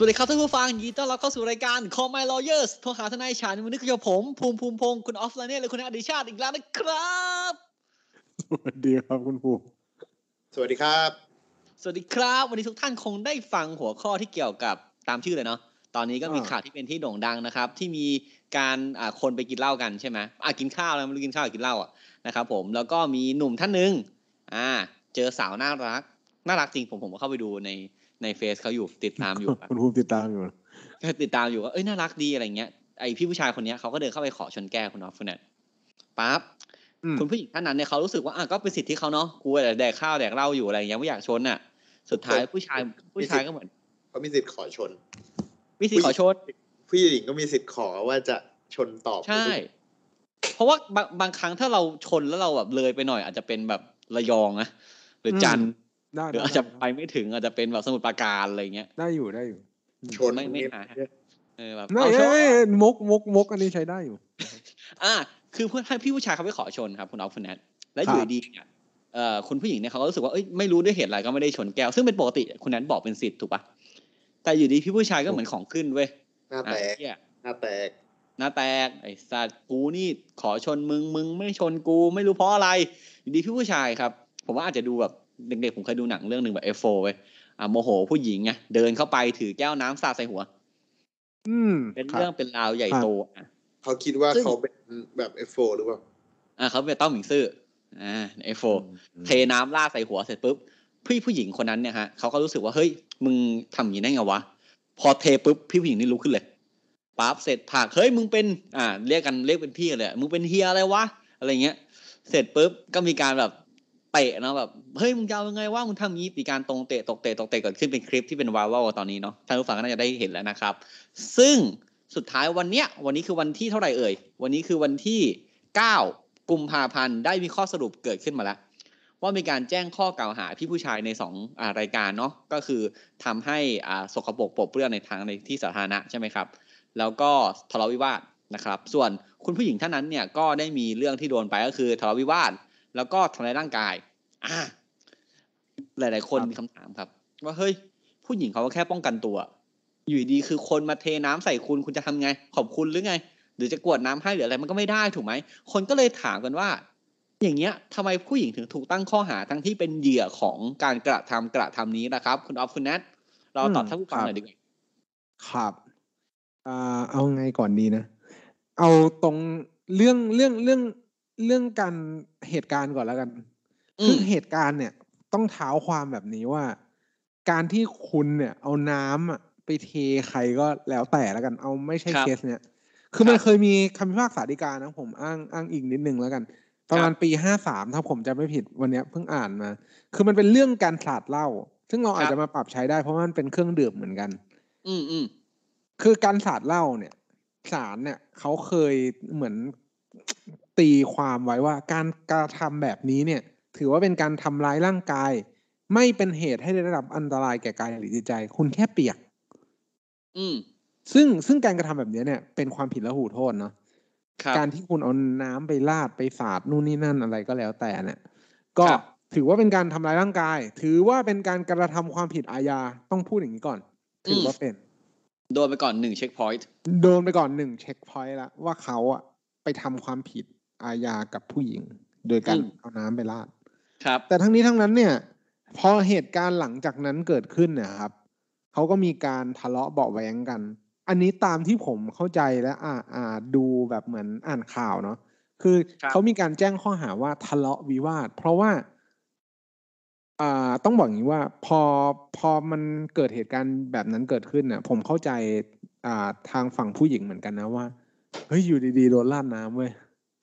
สวัสดีครับท่านผู้ฟังยินดีต้อนรับเข้าสู่รายการ Call My Lawyers โทรหาทนายฉันวันนี้คือกับผม ภูมิภูมิพงศ์คุณออฟไลเน่และคุณอดิชาติอีกแล้วนะครับ สวัสดีครับคุณภูมิสวัสดีครับ สวัสดีครับ วันนี้ทุกท่านคงได้ฟังหัวข้อที่เกี่ยวกับตามชื่อเลยเนาะตอนนี้ก็มีข่าวที่เป็นที่โด่งดังนะครับ ที่มีการอ่าคนไปกินเหล้ากันใช่ไหมอะกินข้าวแล้วไม่รู้กินข้าวหรือกินเหล้าอะนะครับผมแล้วก็มีหนุ่มท่านหนึ่งอ่า เจอสาวน่ารักน่ารักจริงผมผมก็เข้าไปดูใน ในเฟซเขาอยู่ติดตามอยู่คุณภูมิติดตามอยู่ก็ติดตามอยู่ว่าเอ้ยน่ารักดีอะไรเงี้ยไอพี่ผู้ชายคนเนี้ยเขาก็เดินเข้าไปขอชนแก้วคุณออฟฟุนเนตปั๊บอืมคุณผู้หญิงท่านนั้นเนี่ยเขารู้สึกว่าอะก็เป็นสิทธิเขาเนาะกูแต่แดกข้าวแดกเหล้าอยู่อะไรเงี้ยไม่อยากชนอะ สุดท้ายผู้ชายผู้ชายก็เหมือนเขามีสิทธิ์ขอชนวิธีขอชนผู้หญิงก็มีสิทธิ์ขอว่าจะชนตอบใช่ เพราะว่าบางบางครั้งถ้าเราชนแล้วเราแบบเลยไปหน่อย อาจจะเป็นแบบระยองนะหรือจันทร์ได้ หรืออาจจะไปไม่ถึงอาจจะเป็นแบบสมุทรปราการอะไรเงี้ย ได้อยู่ได้อยู่ ชนไม่ไม่หาเออแบบไม่เอาชไม่นไม่มุกมุกมุกอันนี้ใช้ได้อยู่ อ่า คือเพื่อนให้พี่ผู้ชายเขาไปขอชนครับคุณออฟคุณแนทแล้วอยู่ดีเนี่ยเอ่อคุณผู้หญิงเนี่ยเขาก็รู้สึกว่าเอ้ยไม่รู้ด้วยเหตุอะไรก็ไม่ได้ชนแก้ว ซึ่งเป็นปกติคุณแนทบอกเป็นสิทธิ์ถูกปะแต่อยู่ดีพี่ผู้ชายก็เหมือนของขึ้นเว้ยหน้าอะแตกเหี้ยหน้าแตกหน้าแตกไอ้สัตว์กูนี่ขอชนมึงมึงไม่ชนกูไม่รู้เพราะอะไร อยู่ดีพี่ผู้ชายครับ ผมว่าอาจจะดูแบบ เด็กๆผมเคยดูหนังเรื่องหนึ่งแบบ F4 เว้ยอะโมโหผู้หญิงไงเดินเข้าไปถือแก้วน้ำสาดใส่หัว อืม เป็นครับเรื่องเป็นราวใหญ่โตอะเขาคิดว่าซึ่งเขาเป็นแบบ F4 หรือเปล่าอะเขาเป็นเต้าหมิงซื่ออ่าเอฟโฟเทน้ำราดใส่หัวเสร็จปุ๊บพี่ผู้หญิงคนนั้นเนี่ยฮะเขาก็รู้สึกว่าเฮ้ยมึงทำอย่างนี้ได้ไงวะพอเทปุ๊บพี่ผู้หญิงนี่ลุกขึ้นเลยปั๊บเสร็จผักเฮ้ยมึงเป็นอ่าเรียกกันเรียกเป็นพี่กันเลยมึงเป็นเฮียอะไรวะอะไรเงี้ย เสร็จปุ๊บก็มีการแบบ เตะเนาะแบบเฮ้ยมึงจะเอายังไงวะมึงทำงี้มีการตรงเตะตกเตะตกเตะเกิดขึ้นเป็นคลิปที่เป็นไวรัลตอนนี้เนาะท่านผู้ฟังก็น่าจะได้เห็นแล้วนะครับ ซึ่งสุดท้ายวันเนี้ยวันนี้คือวันที่เท่าไหร่เอ่ยวันนี้คือวันที่เก้ากุมภาพันธ์ได้มีข้อสรุปเกิดขึ้นมาแล้วว่ามีการแจ้งข้อกล่าวหาพี่ผู้ชายในสองอารายการเนาะก็คือทำให้อ่าสกปรกปรกเปื้อนในทางในที่สาธารณะใช่ไหมครับ แล้วก็ทะเลาะวิวาทนะครับ ส่วนคุณผู้หญิงท่านนั้นเนี่ยก็ได้มีเรื่องที่โดนไปก็คือทะเลาะวิวาท แล้วก็ทำร้ายร่างกาย อ่า หลาย ๆ คนครับมีคำถามครับ ว่าเฮ้ย ผู้หญิงเขาก็แค่ป้องกันตัว อยู่ดีๆคือคนมาเทน้ำใส่คุณคุณจะทำไง ขอบคุณหรือไง หรือจะกรวดน้ำให้หรืออะไรมันก็ไม่ได้ถูกไหม คนก็เลยถามกันว่า อย่างเงี้ยทำไมผู้หญิงถึงถูกตั้งข้อหาทั้งที่เป็นเหยื่อของการกระทำกระทำนี้นะครับ คุณออฟคุณแนทเราตอบท่านผู้ฟังหน่อยดีกว่าครับอ่าเอาไงก่อนดีนะ เอาตรงเรื่องเรื่องเรื่อง เรื่องการเหตุการณ์ก่อนแล้วกันอืมคือเหตุการณ์เนี่ย ต้องเท้าความแบบนี้ว่า การที่คุณเนี่ย เอาน้ำอะไปเทใครก็แล้วแต่แล้วกัน เอาไม่ใช่ครับเคสเนี่ย คือมันครับเคยมีคำพิพากษาฎีกานะผมอ้างอ้างอีกนิดนึงแล้วกัน ประมาณปีห้าสามถ้าผมจะไม่ผิดวันเนี้ยเพิ่งอ่านมา คือมันเป็นเรื่องการสาดเหล้าซึ่งเราอาจครับจะมาปรับใช้ได้เพราะว่ามันเป็นเครื่องดื่มเหมือนกัน อืมอืมคือการสาดเหล้าเนี่ยศาลเนี่ยเขาเคยเหมือน ตีความไว้ว่าการกระทำแบบนี้เนี่ย ถือว่าเป็นการทำร้ายร่างกาย ไม่เป็นเหตุให้ได้รับอันตรายแก่กายหรือจิตใจ คุณแค่เปียก อืม ซึ่งซึ่งการกระทำแบบนี้เนี่ย เป็นความผิดและหูโทษเนาะครับการที่คุณเอาน้ำไปลาดไปสาดนู่นนี่นั่นอะไรก็แล้วแต่เนี่ยก็ครับถือว่าเป็นการทำร้ายร่างกาย ถือว่าเป็นการกระทำความผิดอาญาต้องพูดอย่างนี้ก่อน ถือว่าเป็น โดนไปก่อนหนึ่งเช็คพอยต์โดนไปก่อนหนึ่งเช็คพอยต์ละว่าเขาอะไปทำความผิด อาญากับผู้หญิง โดยการเอาน้ำไปราดครับ แต่ทั้งนี้ทั้งนั้นเนี่ย พอเหตุการณ์หลังจากนั้นเกิดขึ้นเนี่ยครับเขาก็มีการทะเลาะเบาะแว้งกัน อันนี้ตามที่ผมเข้าใจและอ่าอ่าดูแบบเหมือนอ่านข่าวเนาะคือครับเขามีการแจ้งข้อหาว่าทะเลาะวิวาท เพราะว่าอ่าต้องบอกอย่างนี้ว่าพอพอมันเกิดเหตุการณ์แบบนั้นเกิดขึ้นเนี่ยผมเข้าใจอ่าทางฝั่งผู้หญิงเหมือนกันนะว่าเฮ้ยอยู่ดีๆโดนลาดน้ำเว้ย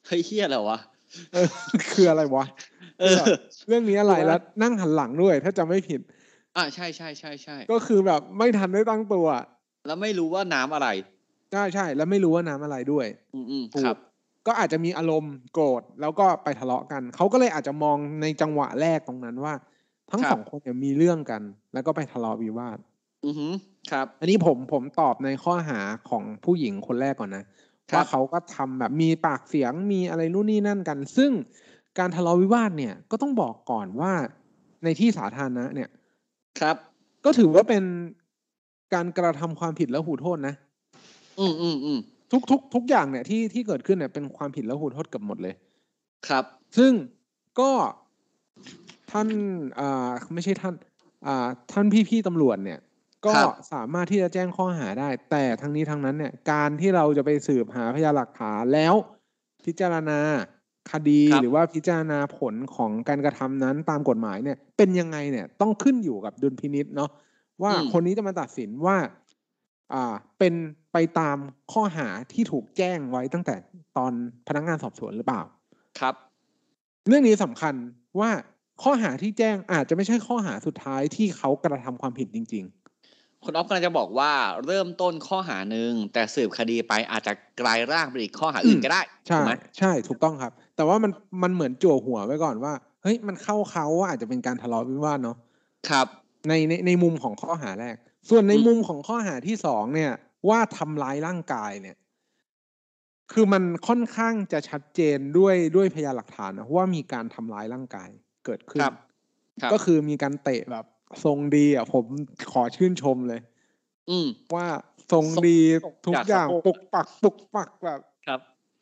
เฮ้ยเฮียอะไรวะเออคืออะไรวะเออเรื่องนี้อะไรถูกไหมแล้วนั่งหันหลังด้วย ถ้าจำไม่ผิด อ่าใช่ใช่ใช่ใช่ก็คือแบบไม่ทันได้ตั้งตัว แล้วไม่รู้ว่าน้ำอะไรใช่ใช่ แล้วไม่รู้ว่าน้ำอะไรด้วย อืมอืมถูกครับ ก็อาจจะมีอารมณ์โกรธแล้วก็ไปทะเลาะกัน เขาก็เลยอาจจะมองในจังหวะแรกตรงนั้นว่า ทั้งครับสองคนเนี่ยมีเรื่องกัน แล้วก็ไปทะเลาะวิวาท อือหือครับ อันนี้ผมผมตอบในข้อหาของผู้หญิงคนแรกก่อนนะครับ ว่าเขาก็ทำแบบมีปากเสียงมีอะไรนู่นนี่นั่นกัน ซึ่งการทะเลาะวิวาทเนี่ยก็ต้องบอกก่อนว่าในที่สาธารณะเนี่ย ครับ ก็ถือว่าเป็นการกระทำความผิดแล้วหูโทษนะ อืมอืมอืมทุกทุกทุกอย่างเนี่ยที่ที่เกิดขึ้นเนี่ยเป็นความผิดแล้วหูโทษเกับหมดเลย ครับ ซึ่งก็ท่านอ่าไม่ใช่ท่านอ่าท่านพี่ๆตำรวจเนี่ย ก็ครับสามารถที่จะแจ้งข้อหาได้ แต่ทั้งนี้ทั้งนั้นเนี่ย การที่เราจะไปสืบหาพยานหลักฐานแล้ว พิจารณาคดีครับหรือว่าพิจารณาผลของการกระทำนั้นตามกฎหมายเนี่ย เป็นยังไงเนี่ยต้องขึ้นอยู่กับดุลพินิษเนาะว่าอืมคนนี้จะมาตัดสินว่า อ่าเป็นไปตามข้อหาที่ถูกแจ้งไว้ตั้งแต่ตอนพนักงานสอบสวนหรือเปล่า ครับ เรื่องนี้สำคัญว่าข้อหาที่แจ้งอาจจะไม่ใช่ข้อหาสุดท้ายที่เขากระทำความผิดจริง คุณออฟกำลังจะบอกว่าเริ่มต้นข้อหาหนึ่งแต่สืบคดีไปอาจจะกลายร่างเป็นอีกข้อหาอื่นก็ได้ๆใช่ถูกไหมใช่ถูกต้องครับ แต่ว่ามันมันเหมือนจั่วหัวไว้ก่อนว่าเฮ้ยมันเข้าเขาว่าอาจจะเป็นการทะเลาะวิวาทเนาะครับในในในมุมของข้อหาแรก ส่วนในอืมมุมของข้อหาที่สองเนี่ย ว่าทำร้ายร่างกายเนี่ย คือมันค่อนข้างจะชัดเจนด้วยด้วยพยานหลักฐานนะว่ามีการทำร้ายร่างกายเกิดขึ้นครับครับก็คือมีการเตะแบบ ทรงดีอะผมขอชื่นชมเลย อืมว่าทรงดีทรงทุกจากอย่างสะโพกปุกปักปุกปักแบบครับ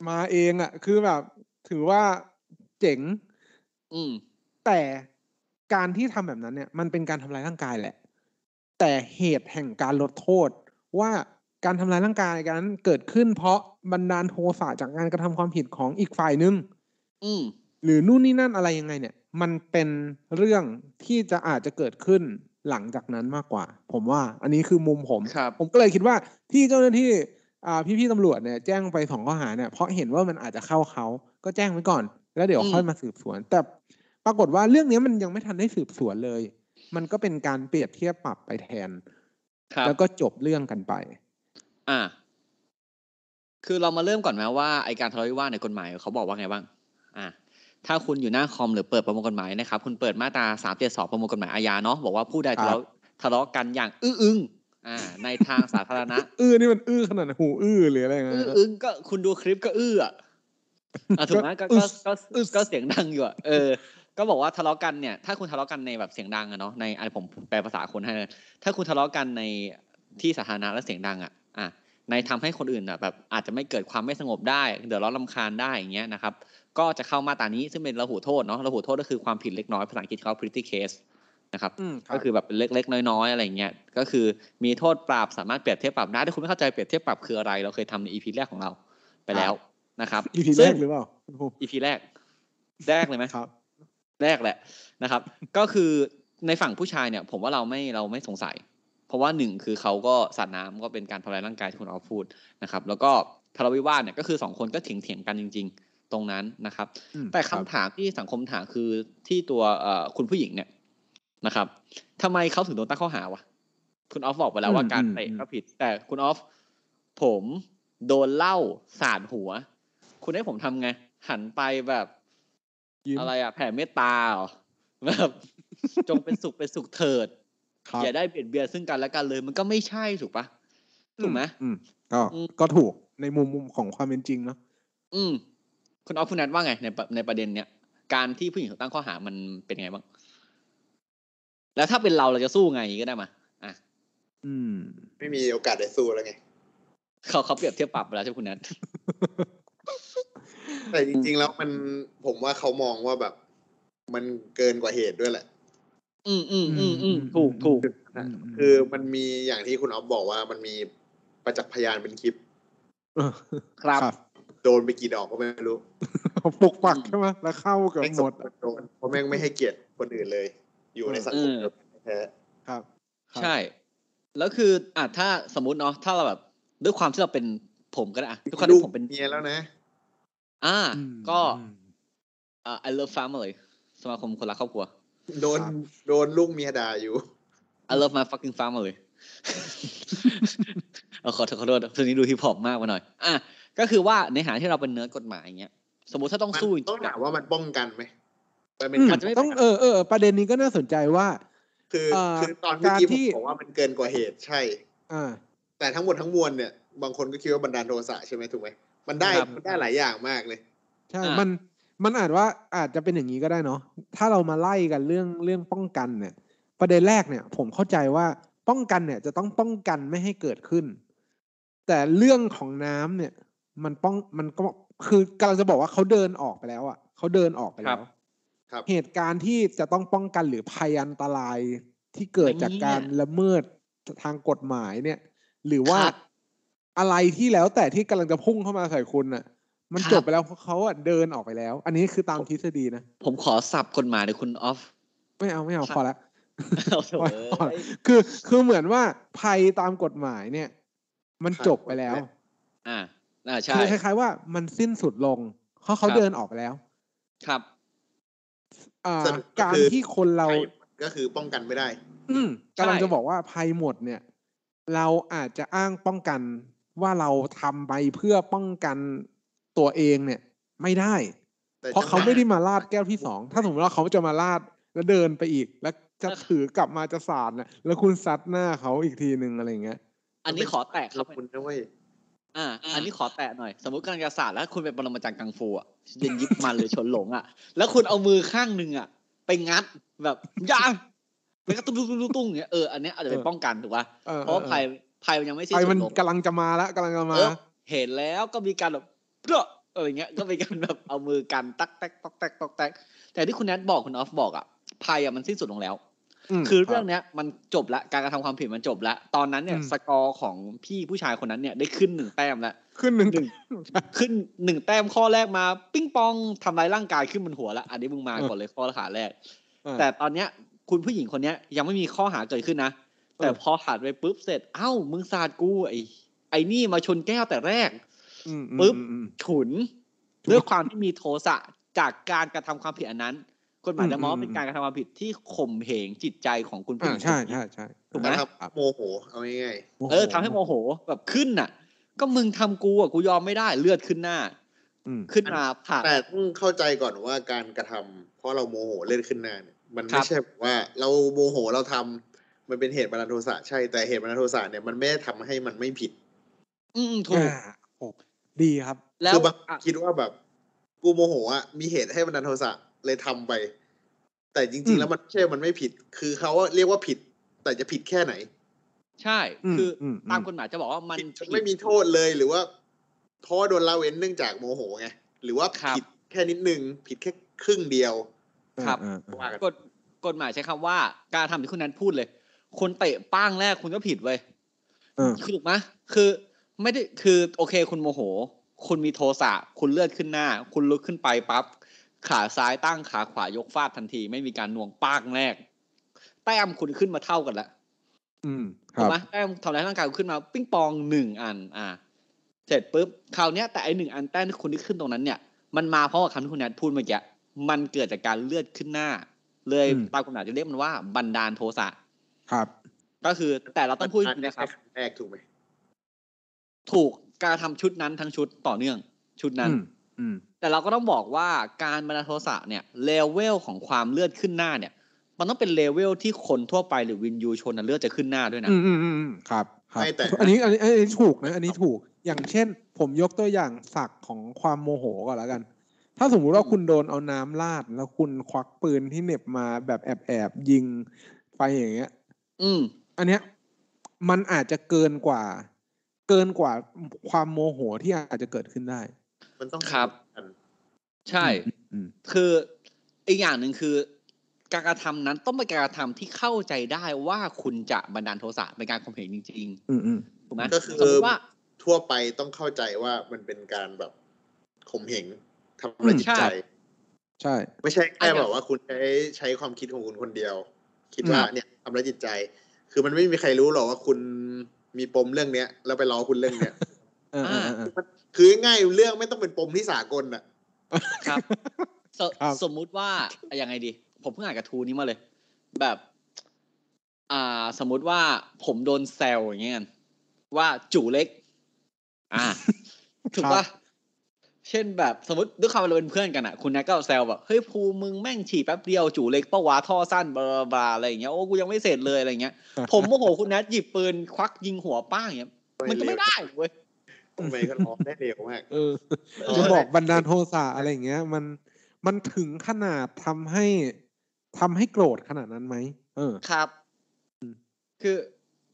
มาเองอะ คือแบบ ถือว่าเจ๋ง อืม แต่การที่ทำแบบนั้นเนี่ย มันเป็นการทำลายร่างกายแหละ แต่เหตุแห่งการลดโทษว่าการทำลายร่างกายกันเกิดขึ้นเพราะบันดาลโทสะจากการกระทำความผิดของอีกฝ่ายหนึ่งอืมหรือนู่นนี่นั่นอะไรยังไงเนี่ย มันเป็นเรื่องที่จะอาจจะเกิดขึ้นหลังจากนั้นมากกว่า ผมว่า อันนี้คือมุมผมครับผมก็เลยคิดว่าที่เจ้าหน้าที่อ่าพี่ๆตำรวจเนี่ยแจ้งไปสองข้อหาเนี่ยเพราะเห็นว่ามันอาจจะเข้าเขาก็แจ้งไว้ก่อน แล้วเดี๋ยวอืมค่อยมาสืบสวน แต่ปรากฏว่าเรื่องนี้มันยังไม่ทันได้สืบสวนเลย มันก็เป็นการเปรียบเทียบปรับไปแทนครับแล้วก็จบเรื่องกันไป อ่า คือเรามาเริ่มก่อนไหมว่าไอการทะเลาะวิวาทในกฎหมายเขาบอกว่าไงบ้าง อ่า ถ้าคุณอยู่หน้าคอมหรือเปิดประมวลกฎหมายนะครับ คุณเปิดมาตราสามเจ็ดสองประมวลกฎหมายอาญาเนาะบอกว่าผู้ใดทะเลาะทะเลาะกันอย่างอื้ออึงอ่า ในทางสาธารณะ อื้อนี่มันอื้อขนาดไหนหูอื้อหรืออะไรอย่างเงี้อื้อยอึงก็คุณดูคลิปก็อื้ออะอะถูกไหมก็อึ๊ก็สก็อึ๊สก็เสียงดังอยู่อะเออก็บอกว่าทะเลาะกันเนี่ยถ้าคุณทะเลาะกันในแบบเสียงดังอะเนาะในอันผมแปลภาษาคนให้เลยถ้าคุณทะเลาะกันในที่สาธารณะและเสียงดังอะอะในทำให้คนอื่นอะแบบอาจจะไม่เกิดความไม่สงบได้ เดือดร้อนลำคาญได้อย่างเงี้ยนะครับ ก็จะเข้ามาตรานี้ซึ่งเป็นระหูโทษเนาะระหูโทษก็คือความผิดเล็กน้อยภาษาอังกฤษเขา pretty case นะครับอืมก็คือแบบเป็นเล็กๆ น้อยๆ อะไรเงี้ยก็คือมีโทษปรับสามารถเปรียบเทียบปรับได้ถ้าคุณไม่เข้าใจเปรียบเทียบปรับคืออะไร เราเคยทำใน EP แรกของเราไปแล้วนะครับอีพีแรกหรือเปล่าคุณภูมิ EP แรก แรกเลยไหมครับ แรกแหละนะครับ ก็คือในฝั่งผู้ชายเนี่ย ผมว่าเราไม่เราไม่สงสัย เพราะว่าหนึ่งคือเขาก็สาดน้ำก็เป็นการทำลายร่างกายที่คุณเอาพูดนะครับ แล้วก็ทะเลาะวิวาทเนี่ยก็คือสองคนก็เถียงเถียงๆกันจริง ๆ ตรงนั้นนะครับอืมแต่ครัคำบถามที่สังคมถามคือที่ตัวเอ่อคุณผู้หญิงเนี่ยนะครับทำไมเขาถึงโดนตั้งข้อหาวะคุณออฟบอกไปแล้วว่าการเตะก็ผิด แต่คุณออฟผมโดนเหล่าสาดหัว คุณให้ผมทำไง หันไปแบบยิ้มอะไรอะแผ่เมตตาเหรอแบบจงเป็นสุขเป็นสุขเถิดครับอย่าได้เบียดเบียนซึ่งกันและกันเลย มันก็ไม่ใช่ถูกปะถูกไหมอืมก็อืมก็ถูกในมุมมุมของความเป็นจริงเนาะอืม คุณออฟคุณนัทว่าไงในประในประเด็นเนี้ยการที่ผู้หญิงถูกตั้งข้อหามันเป็นไงบ้างแล้วถ้าเป็นเราเราจะสู้ไงก็ได้มาอะอืม ไม่มีโอกาสได้สู้แล้วไงเขาเขาเปรียบเทียบปรับไปแล้วใช่ไหมคุณนัทแต่จริง ๆ แล้วมันผมว่าเขามองว่าแบบ มันเกินกว่าเหตุด้วยแหละ อืมอืมอืมอืมถูกถูกอืมคือมันมีอย่างที่คุณออฟบอกว่ามันมีประจักษ์พยานเป็นคลิปเออครับ โดนไปกี่ดอกก็ไม่รู้ปกปักใช่ไหมแล้วเข้าเกับแม่งหสมมดควรโดนเพราะแม่งไม่ให้เกียรติคนอื่นเลย อยู่ในสังคมเออแท้ครับครับ ใช่ แล้วคืออะถ้าสมมติเนาะถ้าเราแบบ ด้วยความที่เราเป็นผมก็ได้อะด้วยความลูที่กผมเป็นเมียแล้วนะ อ่าอืมก็อืมอ่า I love family สมาคมคนรักครอบครัว โดนครับโดนลูกเมียด่าอยู่ I love my fucking family เออขอโทษขอโทษทีนี้ดูฮิปฮอปมากมาหน่อย อะ ก็คือว่าในฐานะที่เราเป็นเนื้อกฎหมายอย่างเงี้ยสมมติถ้าต้องมันสู้จริต้องๆถาอะมว่ามันป้องกันไหมมันเป็นอืมการจะไม่ต้องเออเออประเด็นนี้ก็น่าสนใจว่า คือเอ่อคือตอนเมื่อกี้การที่ผมบอกว่ามันเกินกว่าเหตุใช่ อ่า แต่ทั้งหมดทั้งมวลเนี่ย บางคนก็คิดว่าบันดาลโทสะใช่ไหมถูกไหมมันได้ครับมันได้หลายอย่างมากเลย ใช่อ่ามัมันมันอาจว่าอาจจะเป็นอย่างนี้ก็ได้เนาะถ้าเรามาไล่กันเรื่องเรื่องป้องกันเนี่ย ประเด็นแรกเนี่ย ผมเข้าใจว่าป้องกันเนี่ย จะต้องป้องกันไม่ให้เกิดขึ้น แต่เรื่องของน้ำเนี่ย มันป้องมันก็คือกำลังจะบอกว่าเขาเดินออกไปแล้วอะเขาเดินออกไปแล้วครับเหตุการณ์ที่จะต้องป้องกันหรือภัยอันตรายที่เกิดจากการละเมิดทางกฎหมายเนี่ย หรือว่าครับอะไรที่แล้วแต่ที่กำลังจะพุ่งเข้ามาใส่คุณน่ะ มันครับจบไปแล้วเพราะเขาอะเดินออกไปแล้ว อันนี้คือตามทฤษฎีนะผมขอสับกฎหมายในคุณออฟไม่เอาไม่เอาครับพอละเอาเถอะพอเว้พอละยคือคือเหมือนว่าภัยตามกฎหมายเนี่ย มันครับจบไปแล้ว อ่าอ่าใช่ คือคล้ายๆว่ามันสิ้นสุดลงเพราะเขาครับเดินออกไปแล้ว ครับอ่าสรุปก็การคือที่คนเราใช่ก็คือป้องกันไม่ได้ อืมใช่กำลังจะบอกว่าภัยหมดเนี่ย เราอาจจะอ้างป้องกันว่าเราทำไปเพื่อป้องกันตัวเองเนี่ย ไม่ได้แต่เพราะจังหวเขาไม่ได้มาลาดแก้วที่สอง ถ้าสมมติว่าเขาจะมาลาดแล้วเดินไปอีก แล้วจะถือกลับมาจะสาดนะแล้วคุณซัดหน้าเขาอีกทีหนึ่งอะไรเงี้ย อันนี้ขอแตะครับคุณนะเว้ย อ่า อันนี้ขอแตะหน่อย สมมติกำลังจะสาดแล้วคุณเป็นปรมาจารย์กังฟูอะยิงยิบมันหรือชนหลงอะ แล้วคุณเอามือข้างหนึ่งอะ ไปงัดแบบยางแล้วก็ตุ้งตุ้งตุ้งตุ้งตุ้งอย่างเงี้ยเอออันเนี้ยอาจจะเป็นป้องกันถูกป่ะเออเพราะว่าภัยภัยมันยังไม่สิ้นภัยสุมันดลงกำลังจะมาแล้วกำลังจะมาเออเห็นแล้วก็มีการแบบเพื่อเอออย่างเงี้ยก็มีการแบบเอามือกันตักแตกตอกแตกตอกแตกแต่ที่คุณแนทบอกคุณออฟบอกอะภัยอะมันสิ้นสุดลงแล้วม คือเรื่องบเนี้ยมันจบละการกระทำความผิดมันจบละตอนนั้นเนี่ยอืมสกอร์ของพี่ผู้ชายคนนั้นเนี่ยได้ขึ้นหนึ่งแต้มแล้วขึ้นหนึ่งหนึ่งขึ้นหนึ่งแต้มข้อแรกมา ปิ้งปองทำลายร่างกายขึ้นบนหัวแล้วอันนี้มึงมาก่อนเลยข้อขาแรกเออแต่ตอนเนี้ยคุณผู้หญิงคนเนี้ยยังไม่มีข้อหาเกิดขึ้นนะแต่เออพอหัดไปปุ๊บเสร็จเอ้ามึงสาดกูไอ้ไอ้นี่มาชนแก้วแต่แรกอืมอืมปึ๊บอืมอืมฉุนด้วยความที่มีโทสะจากการกระทำความผิดอันนั้น กฎหมายจะมองว่าอืมเป็นการกระทำความผิดที่ข่มเหงจิตใจของคุณผู้หอ่าญิงใช่คนนี้ใช่ใช่ถูกไหมนะครับครับโมโหเอาง่ายเออทำให้โมโหแบบขึ้นน่ะ ก็มึงทำกูอะกูยอมไม่ได้เลือดขึ้นหน้าอืมขึ้นมาผ่าๆแต่ต้องเข้าใจก่อนว่าการกระทำเพราะเราโมโหเล่นขึ้นหน้าเนี่ยมันครัไม่บใช่แบบว่า เราโมโหเราทำมันเป็นเหตุบันดาลโทสะใช่แต่เหตุบันดาลโทสะเนี่ยมันไม่ได้ทำให้มันไม่ผิด อืมถูกอ่าโอ้ดีครับ แล้วคือบางอะคิดว่าแบบกูโมโหอะมีเหตุให้บันดาลโทสะ เลยทำไป แต่จอืริงมๆแล้วมันไม่ใช่มันไม่ผิด คือเขาเรียกว่าผิด แต่จะผิดแค่ไหน ใช่อืมคืออมตามกฎหมายจะบอกว่ามันผิดจนไม่มีโทษเลยหรือว่าเพราะว่าโดนละเว้นเนื่องจากโมโหไงหรือว่าครับผิดแค่นิดนึง ผิดแค่ครึ่งเดียว ครับอ่าอ่าว่ากันกฎกฎหมายใช้คำว่า การทำที่คุณนันพูดเลย คนเตะป้างแรกคุณก็ผิดเว้ยอ่าคือถูกไหมคือไม่ได้คือโอเคคุณโมโห คุณมีโทสะคุณเลือดขึ้นหน้า คุณลุกขึ้นไปปั๊บ ขาซ้ายตั้งขาขวายกฟาดทันที ไม่มีการหน่วงป้างแรก แต้มคุณขึ้นมาเท่ากันแล้วอืมคถูรักบไหมแต้มทำลายร่างกายคุณขึ้นมา ปิ้งปองหนึ่งอัน อ่า เสร็จปุ๊บคราวเนี้ยแต่ไอหนึ่งอันแต้มที่คุณที่ขึ้นตรงนั้นเนี่ยมันมาเพราะว่าคำที่คุณแนทพูดเมื่อกี้มันเกิดจากการเลือดขึ้นหน้า เลยอืมตามกฎหมายจะเรียกมันว่าบันดาลโทสะครับ ก็คือแต่เราต้องพูดจริงๆนะครับแรกถูกไหมถูกการทำชุดนั้นทั้งชุดต่อเนื่อง ชุดนั้นอืมอืม แต่เราก็ต้องบอกว่าการบันดาลโทสะเนี่ยเลเวลของความเลือดขึ้นหน้าเนี่ย มันต้องเป็นเลเวลที่คนทั่วไปหรือวิญญูชนน่ะเลือดจะขึ้นหน้าด้วยนะ อืมอืมอืมอืมครับครับไม่แต่อันนี้อันนี้อันนี้ถูกนะอันนี้ถูกอย่างเช่น ผมยกตัวอย่างศักดิ์ของความโมโหก่อนแล้วกัน ถ้าสมมุติว่าคุณโดนเอาน้ำราดแล้วคุณควักปืนที่เหน็บมาแบบแอบแอบๆยิงไปอย่างเงี้ย อืม อันเนี้ยมันอาจจะเกินกว่า เกินกว่าความโมโหที่อาจจะเกิดขึ้นได้ มันต้องครับกันใช่อืมคืออีกอย่างหนึ่งคือ การกระทำนั้นต้องเป็นการกระทำที่เข้าใจได้ว่าคุณจะบันดาลโทสะเป็นการข่มเหงจริงอืมอืมๆถูกไหมก็คือสมมติว่าทั่วไปต้องเข้าใจว่ามันเป็นการแบบข่มเหงทำร้ายจิตใจใช่ใช่ ไม่ใช่อัแค่นเนี้ยแบบว่าคุณใช้ใช้ความคิดของคุณคนเดียว คิดว่าอืมเนี่ยทำร้ายจิตใจ คือมันไม่มีใครรู้หรอกว่าคุณมีปมเรื่องเนี้ย แล้วไปล้อคุณเรื่องเนี้ย เออเออเออมันคือง่ายๆเรื่องไม่ต้องเป็นปมที่สากลน่ะครับสครับ สมมุติว่ายังไงดี ผมเพิ่งอ่านกระทู้นี้มาเลย แบบ อ่า สมมุติว่าผมโดนแซวอย่างเงี้ยกันว่าจู่เล็ก อ่าถูกครัปะบเช่นแบบสมมติด้วยความเราเป็นเพื่อนกันอะ คุณแนทก็แซวแบบเฮ้ยภูมึงแม่งฉี่แป๊บเดียวจู่เล็กปะวะท่อสั้นบลาบลาอะไรอย่างเงี้ยโอ้กูยังไม่เสร็จเลยอะไรอย่างเงี้ย ผมโมโหคุณแนทหยิบปืนควักยิงหัวป้าอย่างเงี้ยมันก็ไม่ได้เว้ย ทำไมก็ร้องได้เร็วมากเออเออจะบอกบันดาลโทสะอะไรอย่างเงี้ย มันมันถึงขนาดทำให้ทำให้โกรธขนาดนั้นไหมเออครับ คือ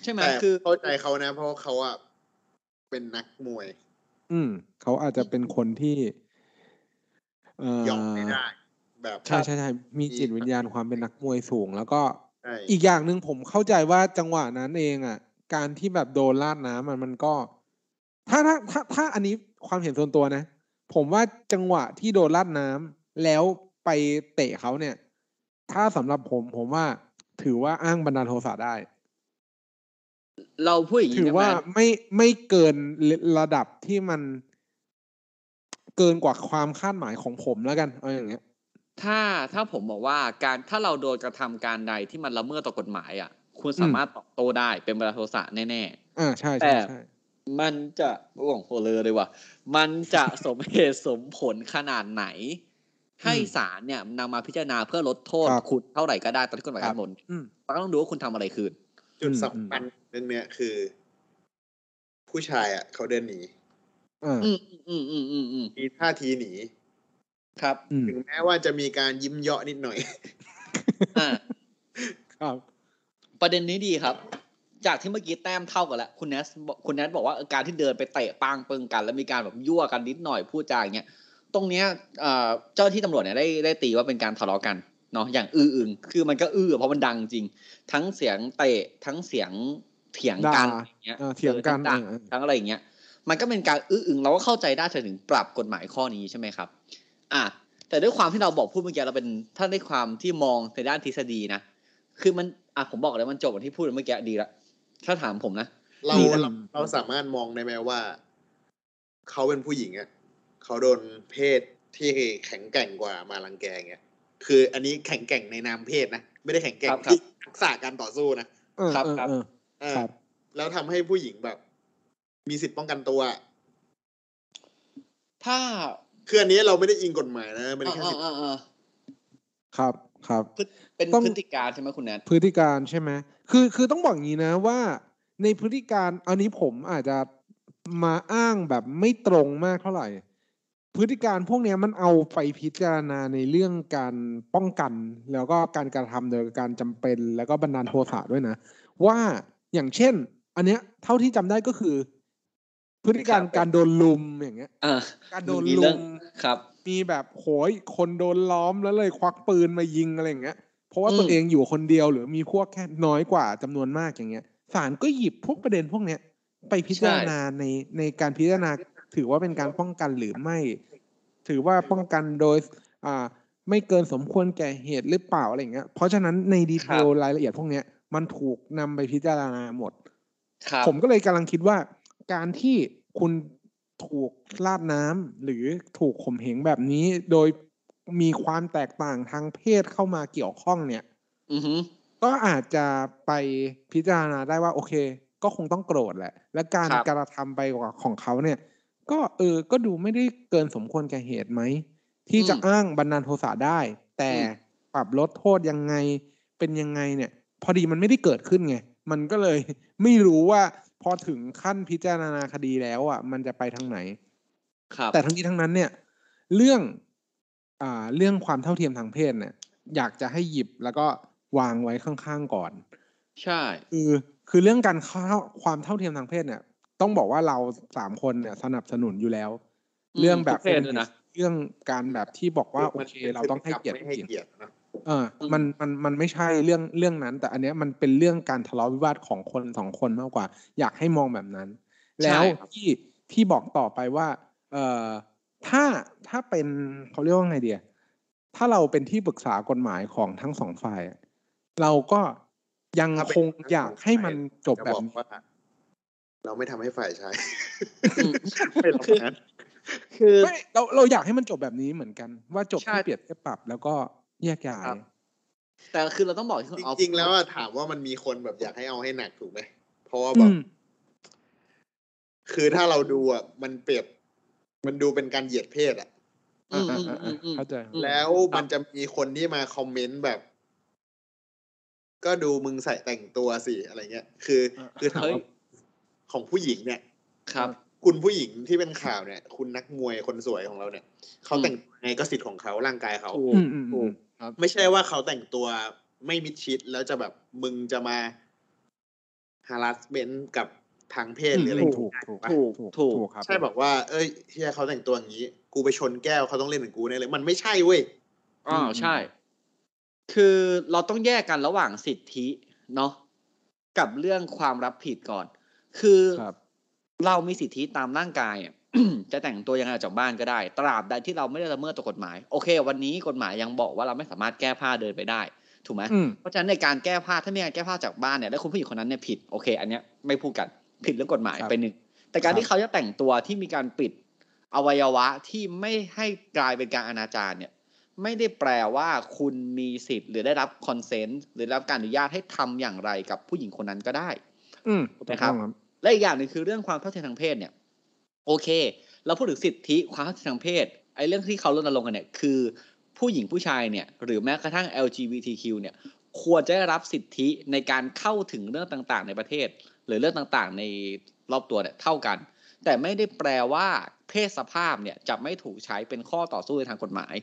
ใช่ไหมแต่คือเข้าใจเขานะ เพราะว่าเขาอะเป็นนักมวย อืมเขาอาจจะเป็นคนที่เอ่อยอมไม่ได้แบบใช่ใช่ใช่มีจิตวิญญาณความเป็นนักมวยสูง แล้วก็ใช่อีกอย่างหนึ่งผมเข้าใจว่าจังหวะนั้นเองอะ การที่แบบโดนลาดน้ำมันมันก็ ถ้าถ้าถ้าถ้าอันนี้ความเห็นส่วนตัวนะ ผมว่าจังหวะที่โดนลาดน้ำแล้วไปเตะเขาเนี่ย ถ้าสำหรับผมผมว่า ถือว่าอ้างบันดาลโทสะได้ เราพูดอย่างถืนี้อได้ไหมว่าไม่ไม่เกินระดับที่มันเกินกว่าความคาดหมายของผมแล้วกันเอาอย่างเงี้ย ถ้าถ้าผมบอกว่าการถ้าเราโดนกระทำการใดที่มันละเมิดต่อกฎหมาย อะ คุณสามารถตอบโต้ได้เป็นเวลาโทสะแน่อ่าใช่แต่ใช่ใช่ๆ มันจะโอ้โหเลยเลยว่ะ มันจะสมเหตุสมผลขนาดไหน ให้ศาลเนี่ยนำมาพิจารณาเพื่อลดโทษคุณเท่าไหร่ก็ได้ตามที่กฎหมายกำหนดอืมเราก็ต้องดูว่าคุณทำอะไรคืน จุดอืมสำคัญเรื่องเนี้ยคือ ผู้ชายอะเขาเดินหนีอ่าอืมอืมอืมอืมอืมมีท่าทีหนี ครับอืมถึงแม้ว่าจะมีการยิ้มเยาะนิดหน่อยอ่าครับประเด็นนี้ดีครับ จากที่เมื่อกี้แต้มเท่ากันแล้วคุณแนสบอกคุณแนสบอกว่าเออการที่เดินไปเตะปางปึงกัน แล้วมีการแบบยั่วกันนิดหน่อยพูดจาอย่างเงี้ยตรงเนี้ยเอ่อเจ้าหน้าที่ตำรวจเนี่ยได้ได้ตีว่าเป็นการทะเลาะกันเนาะอย่างอื้ออึงคือมันก็อื้อเพราะมันดังจริง ทั้งเสียงเตะทั้งเสียงเถียงกันด่าอย่างเงี้ยอ่าเถียงกันทั้งด่าอ่าทั้งอะไรอย่างเงี้ยมันก็เป็นการอื้ออึงเราก็เข้าใจได้ถึงปรับกฎหมายข้อนี้ใช่ไหมครับ อะแต่ด้วยความที่เราบอกพูดเมื่อกี้เราเป็นถ้าได้ความที่มองในด้านทฤษฎีนะคือมันอะผมบอกเลยมันจบกับที่พูดเมื่อกี้ดีละ ถ้าถามผมนะเราดีนะเราเราสามารถมองได้ไหมว่า เขาเป็นผู้หญิงอะเขาโดนเพศที่แข็งแกร่งกว่ามารังแกเงี้ยคือ อันนี้แข็งแกร่งในนามเพศนะไม่ได้แข็งแกร่งครับครับที่ทักษะการต่อสู้นะเออครับเออครับเออเออครับ แล้วทำให้ผู้หญิงแบบ มีสิทธิ์ป้องกันตัว ถ้าคืออันนี้เราไม่ได้อิงกฎหมายนะไม่เอได้อแค่เอสิทอธิ์เออเออครับครับพฤเป็นต้องพฤติการใช่ไหมคุณแนทพฤติการใช่ไหม คือคือต้องบอกอย่างนี้นะว่าในพฤติการอันนี้ผมอาจจะมาอ้างแบบไม่ตรงมากเท่าไหร่ พฤติการพวกเนี้ยมันเอาไปพิจารณาในเรื่องการป้องกัน แล้วก็การกระทำโดยการจำเป็น แล้วก็บันดาลโทสะด้วยนะ ว่าอย่างเช่น อันเนี้ยเท่าที่จำได้ก็คือ พฤติการการโดนลุมอย่างเงี้ยอ่าการโดนมีลุเรื่องมครับ มีแบบโหยคนโดนล้อมแล้วเลยควักปืนมายิงอะไรอย่างเงี้ย เพราะว่าอืมตัวเองอยู่คนเดียวหรือมีพวกแค่น้อยกว่าจำนวนมากอย่างเงี้ยศาลก็หยิบพวกประเด็นพวกเนี้ยไปพิจารณาในในการพิจารณาถือว่าเป็นการป้องกันหรือไม่ ถือว่าป้องกันโดย อ่า ไม่เกินสมควรแก่เหตุหรือเปล่าอะไรอย่างเงี้ย เพราะฉะนั้นในดีเทลรายละเอียดพวกเนี้ยมันถูกนำไปพิจารณาหมดครับผมก็เลยกำลังคิดว่า การที่คุณถูกลาดน้ำหรือถูกข่มเหงแบบนี้ โดย มีความแตกต่างทางเพศเข้ามาเกี่ยวข้องเนี่ยอือฮึก็อาจจะไปพิจารณาได้ว่า โอเค ก็คงต้องโกรธแหละ และการครับกระทำไปกว่าของเขาเนี่ย ก็เออก็ดูไม่ได้เกินสมควรแก่เหตุไหม ที่จะอ้างบันดาลโทสะได้ แต่ปรับลดโทษยังไงเป็นยังไงเนี่ย พอดีมันไม่ได้เกิดขึ้นไง มันก็เลยไม่รู้ว่าพอถึงขั้นพิจารณาคดีแล้วอะ มันจะไปทางไหน ครับ แต่ทั้งนี้ทั้งนั้นเนี่ย เรื่องอ่า เรื่องความเท่าเทียมทางเพศเนี่ย อยากจะให้หยิบแล้วก็วางไว้ข้างๆก่อน ใช่ คือคือเรื่องการเข้าความเท่าเทียมทางเพศเนี่ย ต้องบอกว่าเราสามคนเนี่ยสนับสนุนอยู่แล้วอืมเรื่องแบบทุกเพศด้วยนะเรื่องการแบบที่บอกว่าโอเคมันเราต้องให้เกียรติไม่ให้ผู้หญิงเกียรตินะเออ มันมันมันไม่ใช่เรื่องเรื่องนั้น แต่อันเนี้ยมันเป็นเรื่องการทะเลาะวิวาทของคนสองคนมากกว่า อยากให้มองแบบนั้น แล้วที่ที่บอกต่อไปว่า เอ่อ ถ้าถ้าเป็นเขาเรียกว่าไงเดียถ้าเราเป็นที่ปรึกษากฎหมายของทั้งสองฝ่ายอะเราก็ยังถ้าเป็นคงอยากให้มันจบจะแบบบอกนี้ว่าเราไม่ทำให้ฝ่ายชายอืมไม่รับงานคือไม่เราเราอยากให้มันจบแบบนี้เหมือนกัน ว่าจบใช่ที่เปรียบเทียบปรับ แล้วก็แยกย้ายครับแต่คือเราต้องบอกที่คุณจออฟริงๆแล้วอะถามว่ามันมีคนแบบอยากให้เอาให้หนักถูกไหมเพราะว่าอืแบบมคือถ้าเราดูอะมันเปรียบ มันดูเป็นการเหยียดเพศอะอืมอ่าอืมอ่าอือ่ามอืมเข้าใจอืมแล้วมันจะมีคนที่มาคอมเมนต์แบบ ก็ดูมึงใส่แต่งตัวสิอะไรเงี้ย คือ คือถามเฮ้ยว่าของผู้หญิงเนี่ย ครับ คุณผู้หญิงที่เป็นข่าวเนี่ย คุณนักมวยคนสวยของเราเนี่ยเขาอืมแต่งตัวไงก็สิทธิ์ของเขาร่างกายเขาถูกอืมอืมถูอืกมไม่ใช่ว่าเขาแต่งตัวไม่มิดชิดแล้วจะแบบมึงจะมา harassment กับ ทางเพศหรืออะไรถูกถูกปะถูกถูกถูกถูกครับใช่บอกว่า เอ้ยเฮียเขาแต่งตัวอย่างนี้ กูไปชนแก้วเขาต้องเล่นเหมือนกูแน่เลยมันไม่ใช่เว้ยอ๋อใช่ คือเราต้องแยกกันระหว่างสิทธิเนาะกับเรื่องความรับผิดก่อน คือครับเรามีสิทธิตามร่างกายอะจะแต่งตัวยังไงออกจากบ้านก็ได้ ตราบใดที่เราไม่ได้ละเมิดต่อกฎหมาย โอเค วันนี้กฎหมายยังบอกว่าเราไม่สามารถแก้ผ้าเดินไปได้ ถูกไหมอืมเพราะฉะนั้นในการแก้ผ้าถ้ามีการแก้ผ้าจากบ้านเนี่ยแล้วคุณผู้หญิงคนนั้นเนี่ยผิดโอเค อันเนี้ยไม่พูดกัน ผิดเรื่องกฎหมายครับไปหนึ่งแต่การครับที่เขาจะแต่งตัวที่มีการปิดอวัยวะที่ไม่ให้กลายเป็นการอนาจารเนี่ย ไม่ได้แปลว่าคุณมีสิทธิ์หรือได้รับคอนเซนต์หรือได้รับการอนุญาตให้ทำอย่างไรกับผู้หญิงคนนั้นก็ได้ อืมถูกไหมครับต้องครับ และอีกอย่างหนึ่งคือเรื่องความเท่าเทียมทางเพศเนี่ย โอเค เราพูดถึงสิทธิความเท่าเทียมทางเพศไอ้เรื่องที่เขารณรงค์กันเนี่ยคือผู้หญิงผู้ชายเนี่ยหรือแม้กระทั่ง LGBTQ เนี่ยควรจะได้รับสิทธิในการเข้าถึงเรื่องต่าง ๆ ในประเทศ หรือเรื่องต่างๆ ในรอบตัวเนี่ยเท่ากัน แต่ไม่ได้แปลว่าเพศสภาพเนี่ยจะไม่ถูกใช้เป็นข้อต่อสู้ในทางกฎหมาย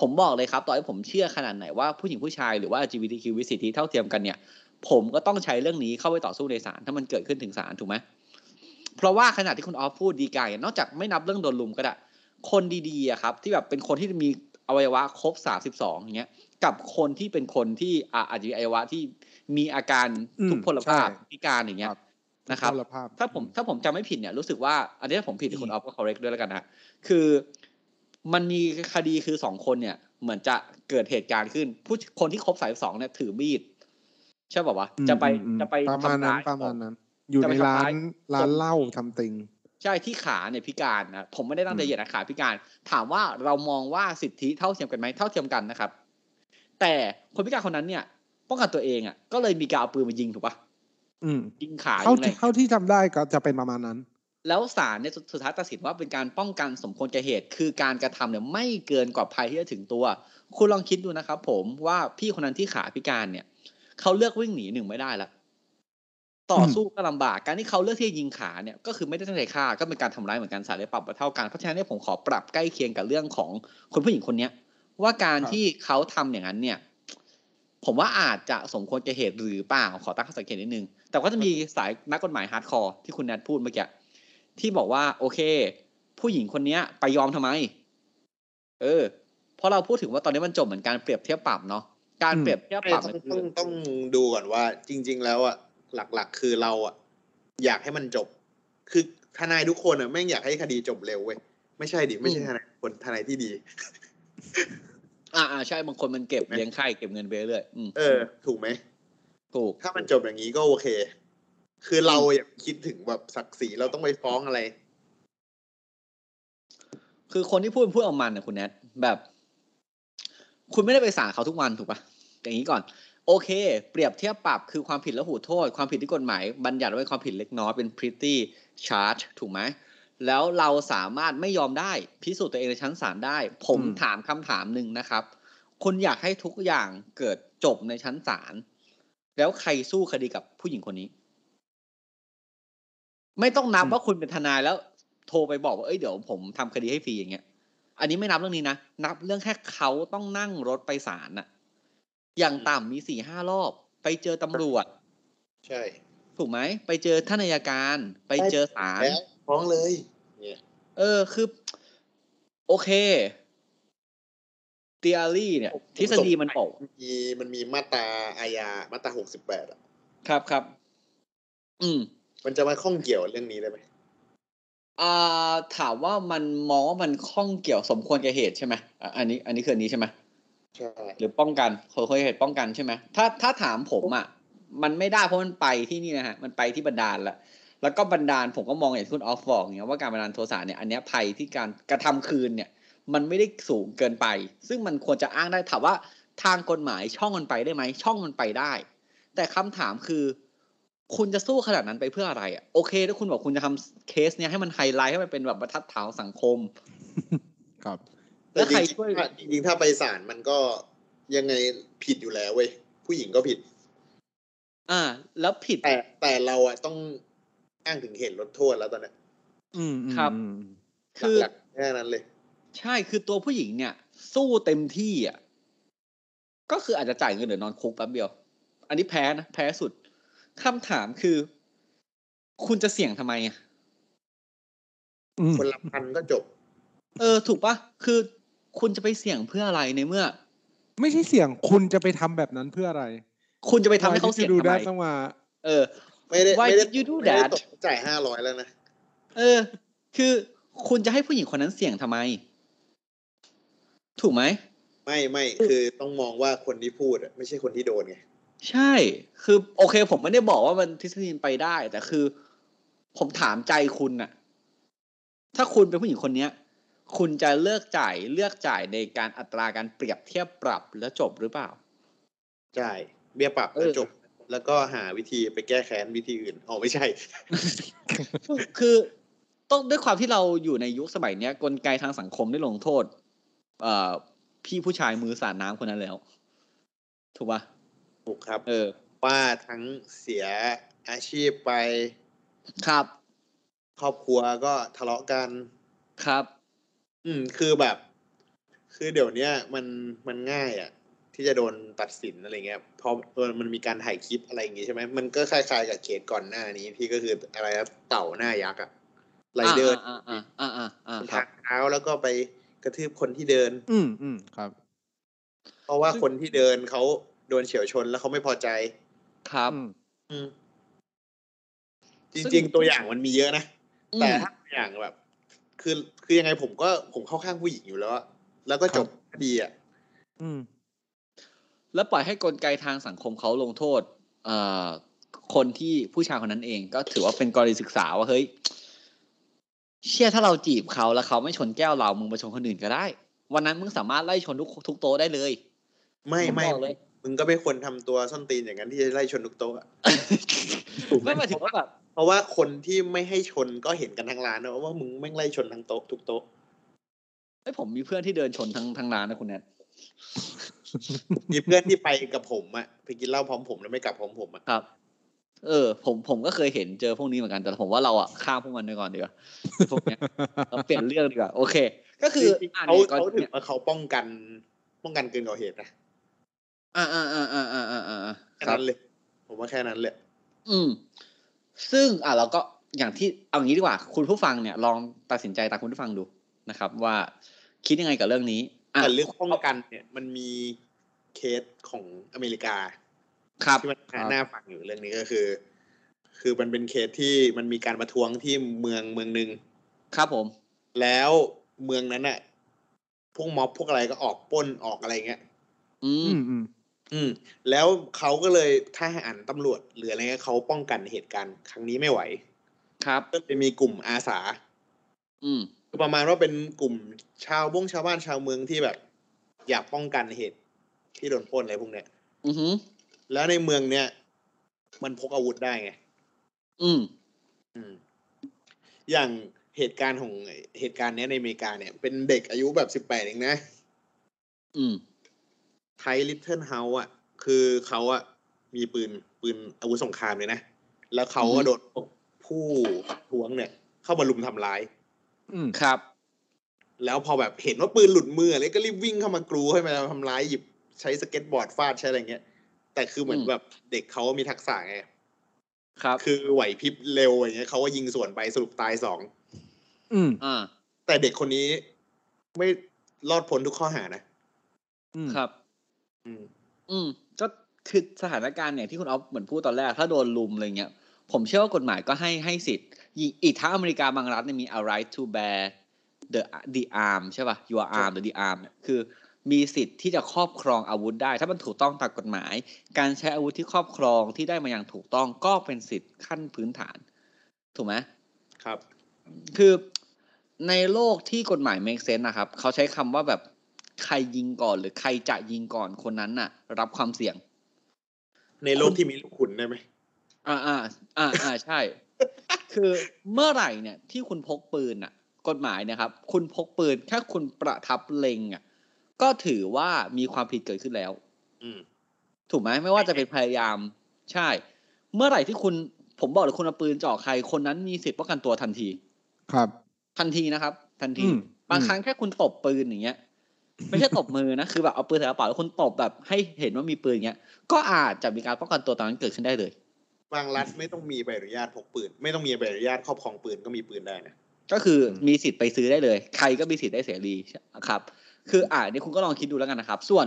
ผมบอกเลยครับต่อให้ผมเชื่อขนาดไหนว่าผู้หญิงผู้ชายหรือว่า LGBTQ วิสิทธิเท่าเทียมกันเนี่ย ผมก็ต้องใช้เรื่องนี้เข้าไปต่อสู้ในศาลถ้ามันเกิดขึ้นถึงศาลถูกไหมเพราะว่าขณะที่คุณออฟพูดดีกายนอกจากไม่นับเรื่องโดนลุมก็ได้คนดีๆครับ ที่แบบเป็นคนที่มีอวัยวะครบสามสิบสองอย่างเงี้ยกับคนที่เป็นคนที่อะอาจจะมีอวัยวะที่ มีอาการอืมทุพพลภาพใช่พิการอย่างเงี้ยนะครับทุพพลภาพถ้าผมถ้าผมจำไม่ผิดเนี่ยรู้สึกว่าอันนี้ถ้าผมผิดคุณออฟก็ correct ด้วยแล้วกันนะคือมันมีคดีคือสองคนเนี่ย เหมือนจะเกิดเหตุการณ์ขึ้น ผู้คนที่ครบสายสองเนี่ยถือมีดใช่ป่าวะอืมจะไปอืมจะไปประมาณทำนั้นร้ายประมาณนั้น อยู่จะไปในร้าทำร้ายนร้านเหล้าทำติง ใช่ที่ขาเนี่ยพิการนะผมไม่ได้ตั้งใจอืมเหยียดนะขาพิการ ถามว่าเรามองว่าสิทธิเท่าเทียมกันไหมเท่าเทียมกันนะครับ แต่คนพิการคนนั้นเนี่ย ป้องกันตัวเองอะ ก็เลยมีการเอาปืนมายิงถูกปะอืมยิงขาเท่ายิงอะไรที่เท่าที่จำได้ก็จะเป็นประมาณนั้น แล้วศาลเนี่ยสุดสุดท้ายตัดสินว่าเป็นการป้องกันสมควรแก่เหตุ คือการกระทำเนี่ยไม่เกินกว่าภัยที่จะถึงตัว คุณลองคิดดูนะครับผมว่าพี่คนนั้นที่ขาพิการเนี่ยเขาเลือกวิ่งหนีหนึ่งไม่ได้ละต่อสู้ก็ลำบากการที่เขาเลือกที่จะยิงขาเนี่ยก็คือไม่ได้ตั้งใจฆ่าก็เป็นการทำร้ายเหมือนกันศาลเลยปรับมาเท่ากันเพราะฉะนั้นเนี่ยผมขอปรับใกล้เคียงกับเรื่องของคนผู้หญิงคนเนี้ยว่าการครับที่เขาทำอย่างนั้นเนี่ย ผมว่าอาจจะสมควรแก่เหตุหรือเปล่าขอตั้งข้อสังเกตนิดนึง แต่ก็จะมีสายนักกฎหมาย hardcore ที่คุณแนทพูดเมื่อกี้ที่บอกว่า โอเค ผู้หญิงคนเนี้ย ไปยอมทำไม เออ เพราะเราพูดถึงว่าตอนนี้มันจบเหมือนการเปรียบเทียบปรับเนาะการอืมเปรียบเทียบไม่ปรับต้องเนี่ยคืต้องอต้องดูก่อนว่า จริง ๆ แล้วอะหลัก ๆ คือเราอะอยากให้มันจบ คือทนายทุกคนอะแม่งอยากให้คดีจบเร็วเว้ยไม่ใช่ดิไม่ใช่ทนายคนทนายที่ดี อ่าอ่าใช่บางคนมันเก็บเลี้ยงไข่เก็บเงินไปเรื่อยอืมเออ ถูกไหมถูก ถ้ามันจบอย่างนี้ก็โอเค คือเราอยากคิดถึงแบบศักดิ์ศรีเราต้องไปฟ้องอะไร คือคนที่พูดพูดออกมันนะคุณแนทแบบ คุณไม่ได้ไปศาลเขาทุกวันถูกปะอย่างนี้ก่อน โอเค เปรียบเทียบปรับคือความผิดและหูโทษ ความผิดที่กฎหมาย บัญญัติไว้ความผิดเล็กน้อยเป็น pretty charge ถูกไหม แล้วเราสามารถไม่ยอมได้พิสูจน์ตัวเองในชั้นศาลได้ผมอืมถามคำถามหนึ่งนะครับ คุณอยากให้ทุกอย่างเกิดจบในชั้นศาลแล้วใครสู้คดีกับผู้หญิงคนนี้ ไม่ต้องนับว่าคุณเป็นทนายแล้ว โทรไปบอกว่าเอ้ยเดี๋ยวผมทำคดีให้ฟรีอย่างเงี้ย อันนี้ไม่นับเรื่องนี้นะนับเรื่องแค่เขาต้องนั่งรถไปศาลน่ะ อย่างต่ำมีสี่ห้ารอบ ไปเจอตำรวจ ใช่ ถูกไหมไปเจอท่านอัยการ ไปเจอศาลแล้ว ฟ้องเลยเนี่ยเออคือ โอเคเตียรี่เนี่ย ทฤษฎีมันบอกมีมันมีมาตราอาญามาตราหกสิบแปดอะ ครับครับ อืม มันจะมาข้องเกี่ยวเรื่องนี้ได้ไหมอ่า ถามว่ามันมองว่ามันข้องเกี่ยวสมควรแก่เหตุใช่ไหมอะอันนี้ อันนี้คืออันนี้ใช่ไหมใช่หรือป้องกันขอเคยเหตุป้องกันใช่ไหมถ้าถ้าถามผมอะ มันไม่ได้เพราะมันไปที่นี่นะฮะ มันไปที่บันดาลละ แล้วก็บันดาลผมก็มองอย่างที่คุณออฟบอกอย่างเงี้ยว่าการบันดาลโทสะเนี่ยอันเนี้ยภัยที่การกระทำคืนเนี่ยมันไม่ได้สูงเกินไป ซึ่งมันควรจะอ้างได้ถามว่าทางกฎหมายช่องมันไปได้ไหมช่องมันไปได้ แต่คำถามคือ คุณจะสู้ขนาดนั้นไปเพื่ออะไรอะโอเค ถ้าคุณบอกคุณจะทำเคสเนี้ยให้มันไฮไลท์ให้มันเป็นแบบบรรทัดฐานของสังคม ครับแล้แต่วใครจริงช่วยๆถ้าจริงๆถ้าไปศาลมันก็ยังไงผิดอยู่แล้วเว้ยผู้หญิงก็ผิด อ่า แล้วผิดแต่แต่เราอะต้อง อ้างถึงเหตุลดโทษแล้วตอนเนี้ยอืมอืมครับอืมคือหลักๆแค่นั้นเลย ใช่คือตัวผู้หญิงเนี่ย สู้เต็มที่อะก็คืออาจจะจ่ายเงินหรือนอนคุกแป๊บเดียว อันนี้แพ้นะแพ้สุดคำถามคือ คุณจะเสี่ยงทำไมอะอืมคนละพันก็จบ เออ ถูกปะคือคุณจะไปเสี่ยงเพื่ออะไรในเมื่อ ไม่ใช่เสี่ยงคุณจะไปทำแบบนั้นเพื่ออะไร คุณจะไปทำให้เขาเสี่ยงดูทำได้ไมต้องมาเออ ไม่ได้ Why ไม่ได้ did you do ไม่ได้ that? ตกจ่ายห้าร้อยแล้วนะ เออ คือคุณจะให้ผู้หญิงคนนั้นเสี่ยงทำไม ถูกไหม ไม่ไม่คือต้องมองว่าคนที่พูดอะไม่ใช่คนที่โดนไง ใช่ คือโอเค ผมไม่ได้บอกว่ามันทฤษฎีไปได้ แต่คือ ผมถามใจคุณน่ะ ถ้าคุณเป็นผู้หญิงคนเนี้ย คุณจะเลือกจ่ายเลือกจ่ายในการอัตราการเปรียบเทียบปรับแล้วจบหรือเปล่า จ่าย เบี้ยปรับเออแล้วจบ แล้วก็หาวิธีไปแก้แค้นวิธีอื่นอ๋อไม่ใช่ คือต้องด้วยความที่เราอยู่ในยุคสมัยเนี้ยกลไกทางสังคมได้ลงโทษ เอ่อ พี่ผู้ชายมือสาดน้ำคนนั้นแล้ว ถูกปะถูกครับ เออ ว่าทั้งเสียอาชีพไปครับ ครอบครัวก็ทะเลาะกันครับ อืม คือแบบ คือเดี๋ยวเนี้ยมันมันง่ายอะ ที่จะโดนตัดสินอะไรเงี้ยเพราะเออมันมีการถ่ายคลิปอะไรอย่างงี้ใช่ไหมมันก็คล้ายๆกับเคสก่อนหน้านี้ที่ก็คืออะไรนะเต่าหน้ายักษ์อะไรเดอร์อ่าอ่าอ่าอ่าอ่าบนครัทางเท้าแล้วก็ไปกระทืบคนที่เดิน อืมอืมครับ เพราะว่าคนที่เดินเขาโดนเฉียวชนแล้วเขาไม่พอใจ ครับ อืมจริง ๆ ตัวอย่างมันมีเยอะนะ แต่ถ้าตัวอย่างแบบ คือคือยังไงผมก็ผมเข้าข้างผู้หญิงอยู่แล้ว แล้วก็จบคดีอะอืม แล้วปล่อยให้กลไกทางสังคมเขาลงโทษเอ่อคนที่ผู้ชายคนนั้นเอง ก็ถือว่าเป็นกรณีศึกษาว่าเฮ้ยเชื่อถ้าเราจีบเขาแล้วเขาไม่ชนแก้วเรา มึงไปชนคนอื่นก็ได้ วันนั้นมึงสามารถไล่ชนทุกทุกโต๊ะได้เลย ไม่ผมไม่บอกเลยมึงก็ไม่ควรทำตัวส้นตีนอย่างนั้นที่จะไล่ชนทุกโต๊ะอะถูกไหมไม่หมายถึงว่าแบบเพราะว่าคนที่ไม่ให้ชนก็เห็นกันทั้งร้านนะว่ามึงแม่งไล่ชนทั้งโต๊ะทุกโต๊ะไอ้ยผมมีเพื่อนที่เดินชนทั้งทั้งร้านนะคุณแนท มีเพื่อนที่ไปกับผมอะไปกินเหล้าพร้อมผมแล้วไม่กลับพร้อมผมอะครับ เออ ผมผมก็เคยเห็นเจอพวกนี้เหมือนกันแต่ผมว่าเราอะข้ามพวกมันไปก่อนดีกว่าพวกเนี้ยเราเปลี่ยนเรื่องดีกว่าโอเค ก็คือจริงๆอะเขานี่ก่อนเขาถือเนี่ยว่าเขาป้องกัน ป้องกันเกินกว่าเหตุนะอ่าอ่าอ่าอ่าอ่าอ่าอ่าแค่ครับนั้นเลย ผมว่าแค่นั้นเลยอืม ซึ่งอะเราก็อย่างที่เอางี้ดีกว่า คุณผู้ฟังเนี่ย ลองตัดสินใจตามคุณผู้ฟังดูนะครับ ว่าคิดยังไงกับเรื่องนี้อะ แต่เรื่องป้องกันเนี่ยมันมีเคสของอเมริกาครับที่มันน่าฟังอยู่เรื่องนี้ก็คือ คือมันเป็นเคสที่มันมีการประท้วงที่เมืองเมืองหนึ่งครับผม แล้วเมืองนั้นน่ะพวกม็อบพวกอะไรก็ออกปล้นออกอะไรเงี้ยอือืมมอืมอืม แล้วเขาก็เลยทหารตำรวจหรืออะไรเงี้ยเขาป้องกันเหตุการณ์ครั้งนี้ไม่ไหว ครับก็เลยมีกลุ่มอาสา อืม คือประมาณว่าเป็นกลุ่มชาวบ้งชาวบ้านชาวเมืองที่แบบ อยากป้องกันเหตุที่โดนปล้นอะไรพวกเนี้ย อือหือแล้วในเมืองเนี้ยมันพกอาวุธได้ไง อืม อืม อย่างเหตุการณ์ของเหตุการณ์เนี้ยในอเมริกาเนี่ย เป็นเด็กอายุแบบสิบแปดเองนะ อืม Kyle Rittenhouse อะ คือเขาอะมีปืนปืนอาวุธสงครามเลยนะ แล้วเขาอืก็อฮึโดนผู้ประท้วงเนี่ย เข้ามาลุมทำร้าย อืมครับ แล้วพอแบบเห็นว่าปืนหลุดมืออะไรก็รีบวิ่งเข้ามากรูให้มาทำร้ายหยิบใช้สเก็ตบอร์ดฟาดใช้อะไรเงี้ย แต่คือเหมือนอืมแบบเด็กเขามีทักษะไงครับ คือไหวพริบเร็วอย่างเงี้ยเขาก็ยิงสวนไปสรุปตายสองอืมอ่าแต่เด็กคนนี้ไม่รอดพ้นทุกข้อหานะอืมครับ อืม อืม ก็คือสถานการณ์เนี่ยที่คุณออฟเหมือนพูดตอนแรก ถ้าโดนลุมอะไรเงี้ย ผมเชื่อว่ากฎหมายก็ให้ให้สิทธิ์ อีกอีกทั้งอเมริกาบางรัฐเนี่ยมี a right to bear the the arm ใช่ป่ะ your arm หรือ the arm เนี่ยคือมีสิทธิ์ที่จะครอบครองอาวุธได้ ถ้ามันถูกต้องตามกฎหมาย การใช้อาวุธที่ครอบครองที่ได้มาอย่างถูกต้องก็เป็นสิทธิ์ขั้นพื้นฐาน ถูกไหมครับ คือในโลกที่กฎหมาย make sense นะครับ เขาใช้คำว่าแบบใครยิงก่อนหรือใครจะยิงก่อนคนนั้นน่ะ รับความเสี่ยง ในโลกที่มีลูกขุนได้ไหมอ่าอ่าอ่าอ่าใช่ คือเมื่อไหร่เนี่ยที่คุณพกปืนอะ กฎหมายเนะครับ คุณพกปืนแค่คุณประทับเล็งอะ ก็ถือว่ามีความผิดเกิดขึ้นแล้ว อืมถูกไหมไม่ว่าจะเป็นพยายาม ใช่ เมื่อไหร่ที่คุณผมบอกเลยคุณเอาปืนจ่อใครคนนั้นมีสิทธิ์ป้องกันตัวทันที ครับ ทันทีนะครับ ทันทีอืมบางอืมครั้งแค่คุณตบปืนอย่างเงี้ย ไม่ใช่ตบมือนะคือแบบเอาปืนใส่กระเป๋าแล้วคุณตบแบบให้เห็นว่ามีปืนอย่างเงี้ย ก็อาจจะมีการป้องกันตัวตอนนั้นเกิดขึ้นได้เลย บางรัฐไม่ต้องมีใบอนุญาตพกปืน ไม่ต้องมีใบอนุญาตครอบครองปืนก็มีปืนได้นะก็คือมีสิทธิ์ไปซื้อได้เลย ใครก็มีสิทธิ์ได้เสรีครับ คืออ่านี่คุณก็ลองคิดดูแล้วกันนะครับ ส่วน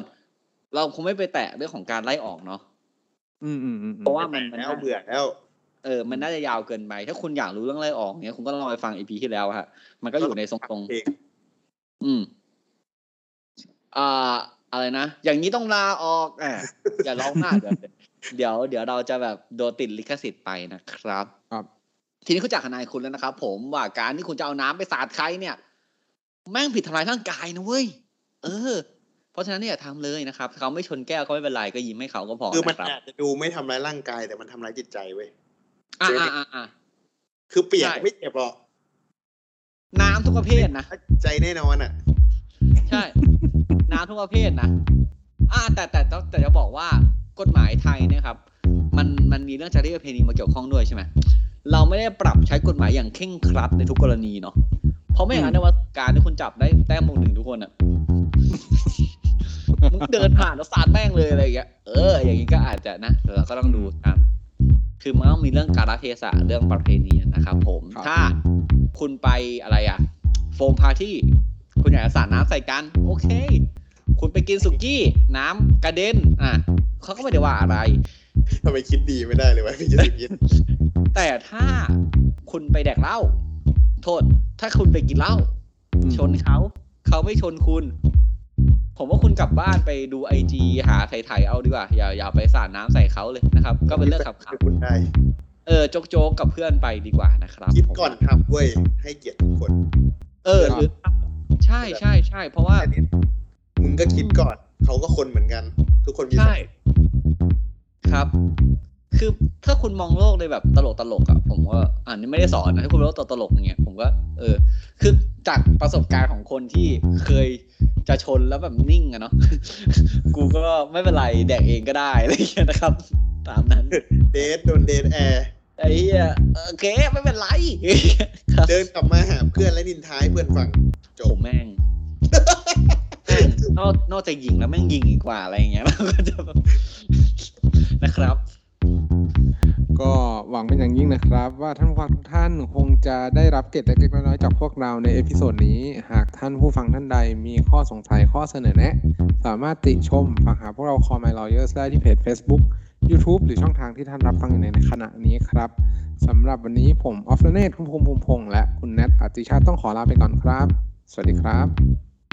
เราคงไม่ไปแตะเรื่องของการไล่ออกเนาะอืมอืมอืมอืมเพราะว่ามันมันแล้วเบื่อแล้วเออ มันน่าจะยาวเกินไป ถ้าคุณอยากรู้เรื่องไล่ออกเนี้ย คุณก็ลองไปฟังอีพีที่แล้วฮะ มันก็อยู่ในทรงๆเองอืม อ่า อะไรนะ อย่างนี้ต้องลาออกแหมอย่าร้องมากเดี๋ยว เดี๋ยวเดี๋ยวเราจะแบบโดนติดลิขสิทธิ์ไปนะครับ ครับ ทีนี้คุณจากทนายคุณแล้วนะครับ ผมว่าการที่คุณจะเอาน้ำไปสาดใครเนี่ย แม่งผิดทำลายร่างกายนะเว้ย เออ เพราะฉะนั้นเนี่ยทำเลยนะครับเขาไม่ชนแก้วก็ไม่เป็นไรก็ยิ้มให้เขาก็พอคือมันนะครับอาจจะดูไม่ทำร้ายร่างกายแต่มันทำร้ายจิตใจเว้ยอ่าอ่าอ่าอ่าคือเปียกใช่ไม่เจ็บหรอกน้ำทุกประเภทนะใจแน่นอนอะ ใช่ น้ำทุกประเภทนะอ่าแต่แต่แต่แต่จะบอกว่า กฎหมายไทยเนะครับ มันมันมีเรื่องจารีตประเพณีมาเกี่ยวข้องด้วยใช่ไหมเราไม่ได้ปรับใช้กฎหมายอย่างเคร่งครัดในทุกกรณีเนาะเพราะไม่อย่างนั้นในวันสงกรารที่คุณจับได้แต้มโมงหนึ่งทุกคนอะมึงเดินผ่านแล้วสาดแม่งเลยอะไรอย่างเงี้ยเอออย่างนี้ก็อาจจะนะแต่เราก็ต้องดูตามคือมันต้องมีเรื่องการเทศะเรื่องประเพณีนะครับ ผมครับถ้าคุณไปอะไรอะโฟมพาร์ตี้คุณอยากจะสาดน้ำใส่กัน โอเค คุณไปกินสุกี้ น้ำกระเด็นอะ เขาก็ไม่ได้ว่าอะไร ทำไมคิดดีไม่ได้เลยวะพี่จะคิดแต่ถ้าคุณไปแดกเหล้าโทษ ถ้าคุณไปกินเหล้าอืมชนเขา เขาไม่ชนคุณ ผมว่าคุณกลับบ้านไปดูไอจีหาไถ่ๆเอาดีกว่า อย่าอย่าไปสาดน้ำใส่เขาเลยนะครับ ก็เป็นเรื่องขับขับคุณได้เออโจกโจกๆกับเพื่อนไปดีกว่านะครับคิดผมก่อนทำเว้ยให้เกียรติทุกคน เออหรือใช่ใช่ใช่เพราะว่าแค่นี้มึงก็คิดก่อน เขาก็คนเหมือนกัน ทุกคนมีใช่ครับ คือถ้าคุณมองโลกในแบบตลกตลกๆอะผมว่าอันนี้ไม่ได้สอนนะถ้าคุณมองโลกตลกๆอย่างเงี้ยผมก็เออ คือจากประสบการณ์ของคนที่เคยจะชนแล้วแบบนิ่งอะเนาะกูก็ไม่เป็นไรแดกเองก็ได้อะไรอย่างเงี้ยนะครับ ตามนั้นเดทโดนเดทแอร์ไอ้เหี้ยโอเคไม่เป็นไรครับเดินกลับมาหาเพื่อนและนินท้ายเพื่อนฟังจผบมแม่งแม่ง นอกนอกจากยิงแล้วแม่งยิงอีกกว่าอะไรอย่างเงี้ยเราก็จะแบบนะครับ ก็หวังเป็นอย่างยิ่งนะครับ ว่าท่านผู้ฟังทุกท่านคงจะได้รับเกร็ดเล็กๆน้อยๆจากพวกเราในเอพิโซดนี้ หากท่านผู้ฟังท่านใดมีข้อสงสัยข้อเสนอแนะ สามารถติชมฝากหาพวกเรา Call My Lawyers ได้ที่เพจ Facebook YouTube หรือช่องทางที่ท่านรับฟังอยู่ในขณะนี้ครับสำหรับวันนี้ผมออฟเนตคุณภูมิภูมิพงษ์และคุณแนทอติชาติต้องขอลาไปก่อนครับ สวัสดีครับ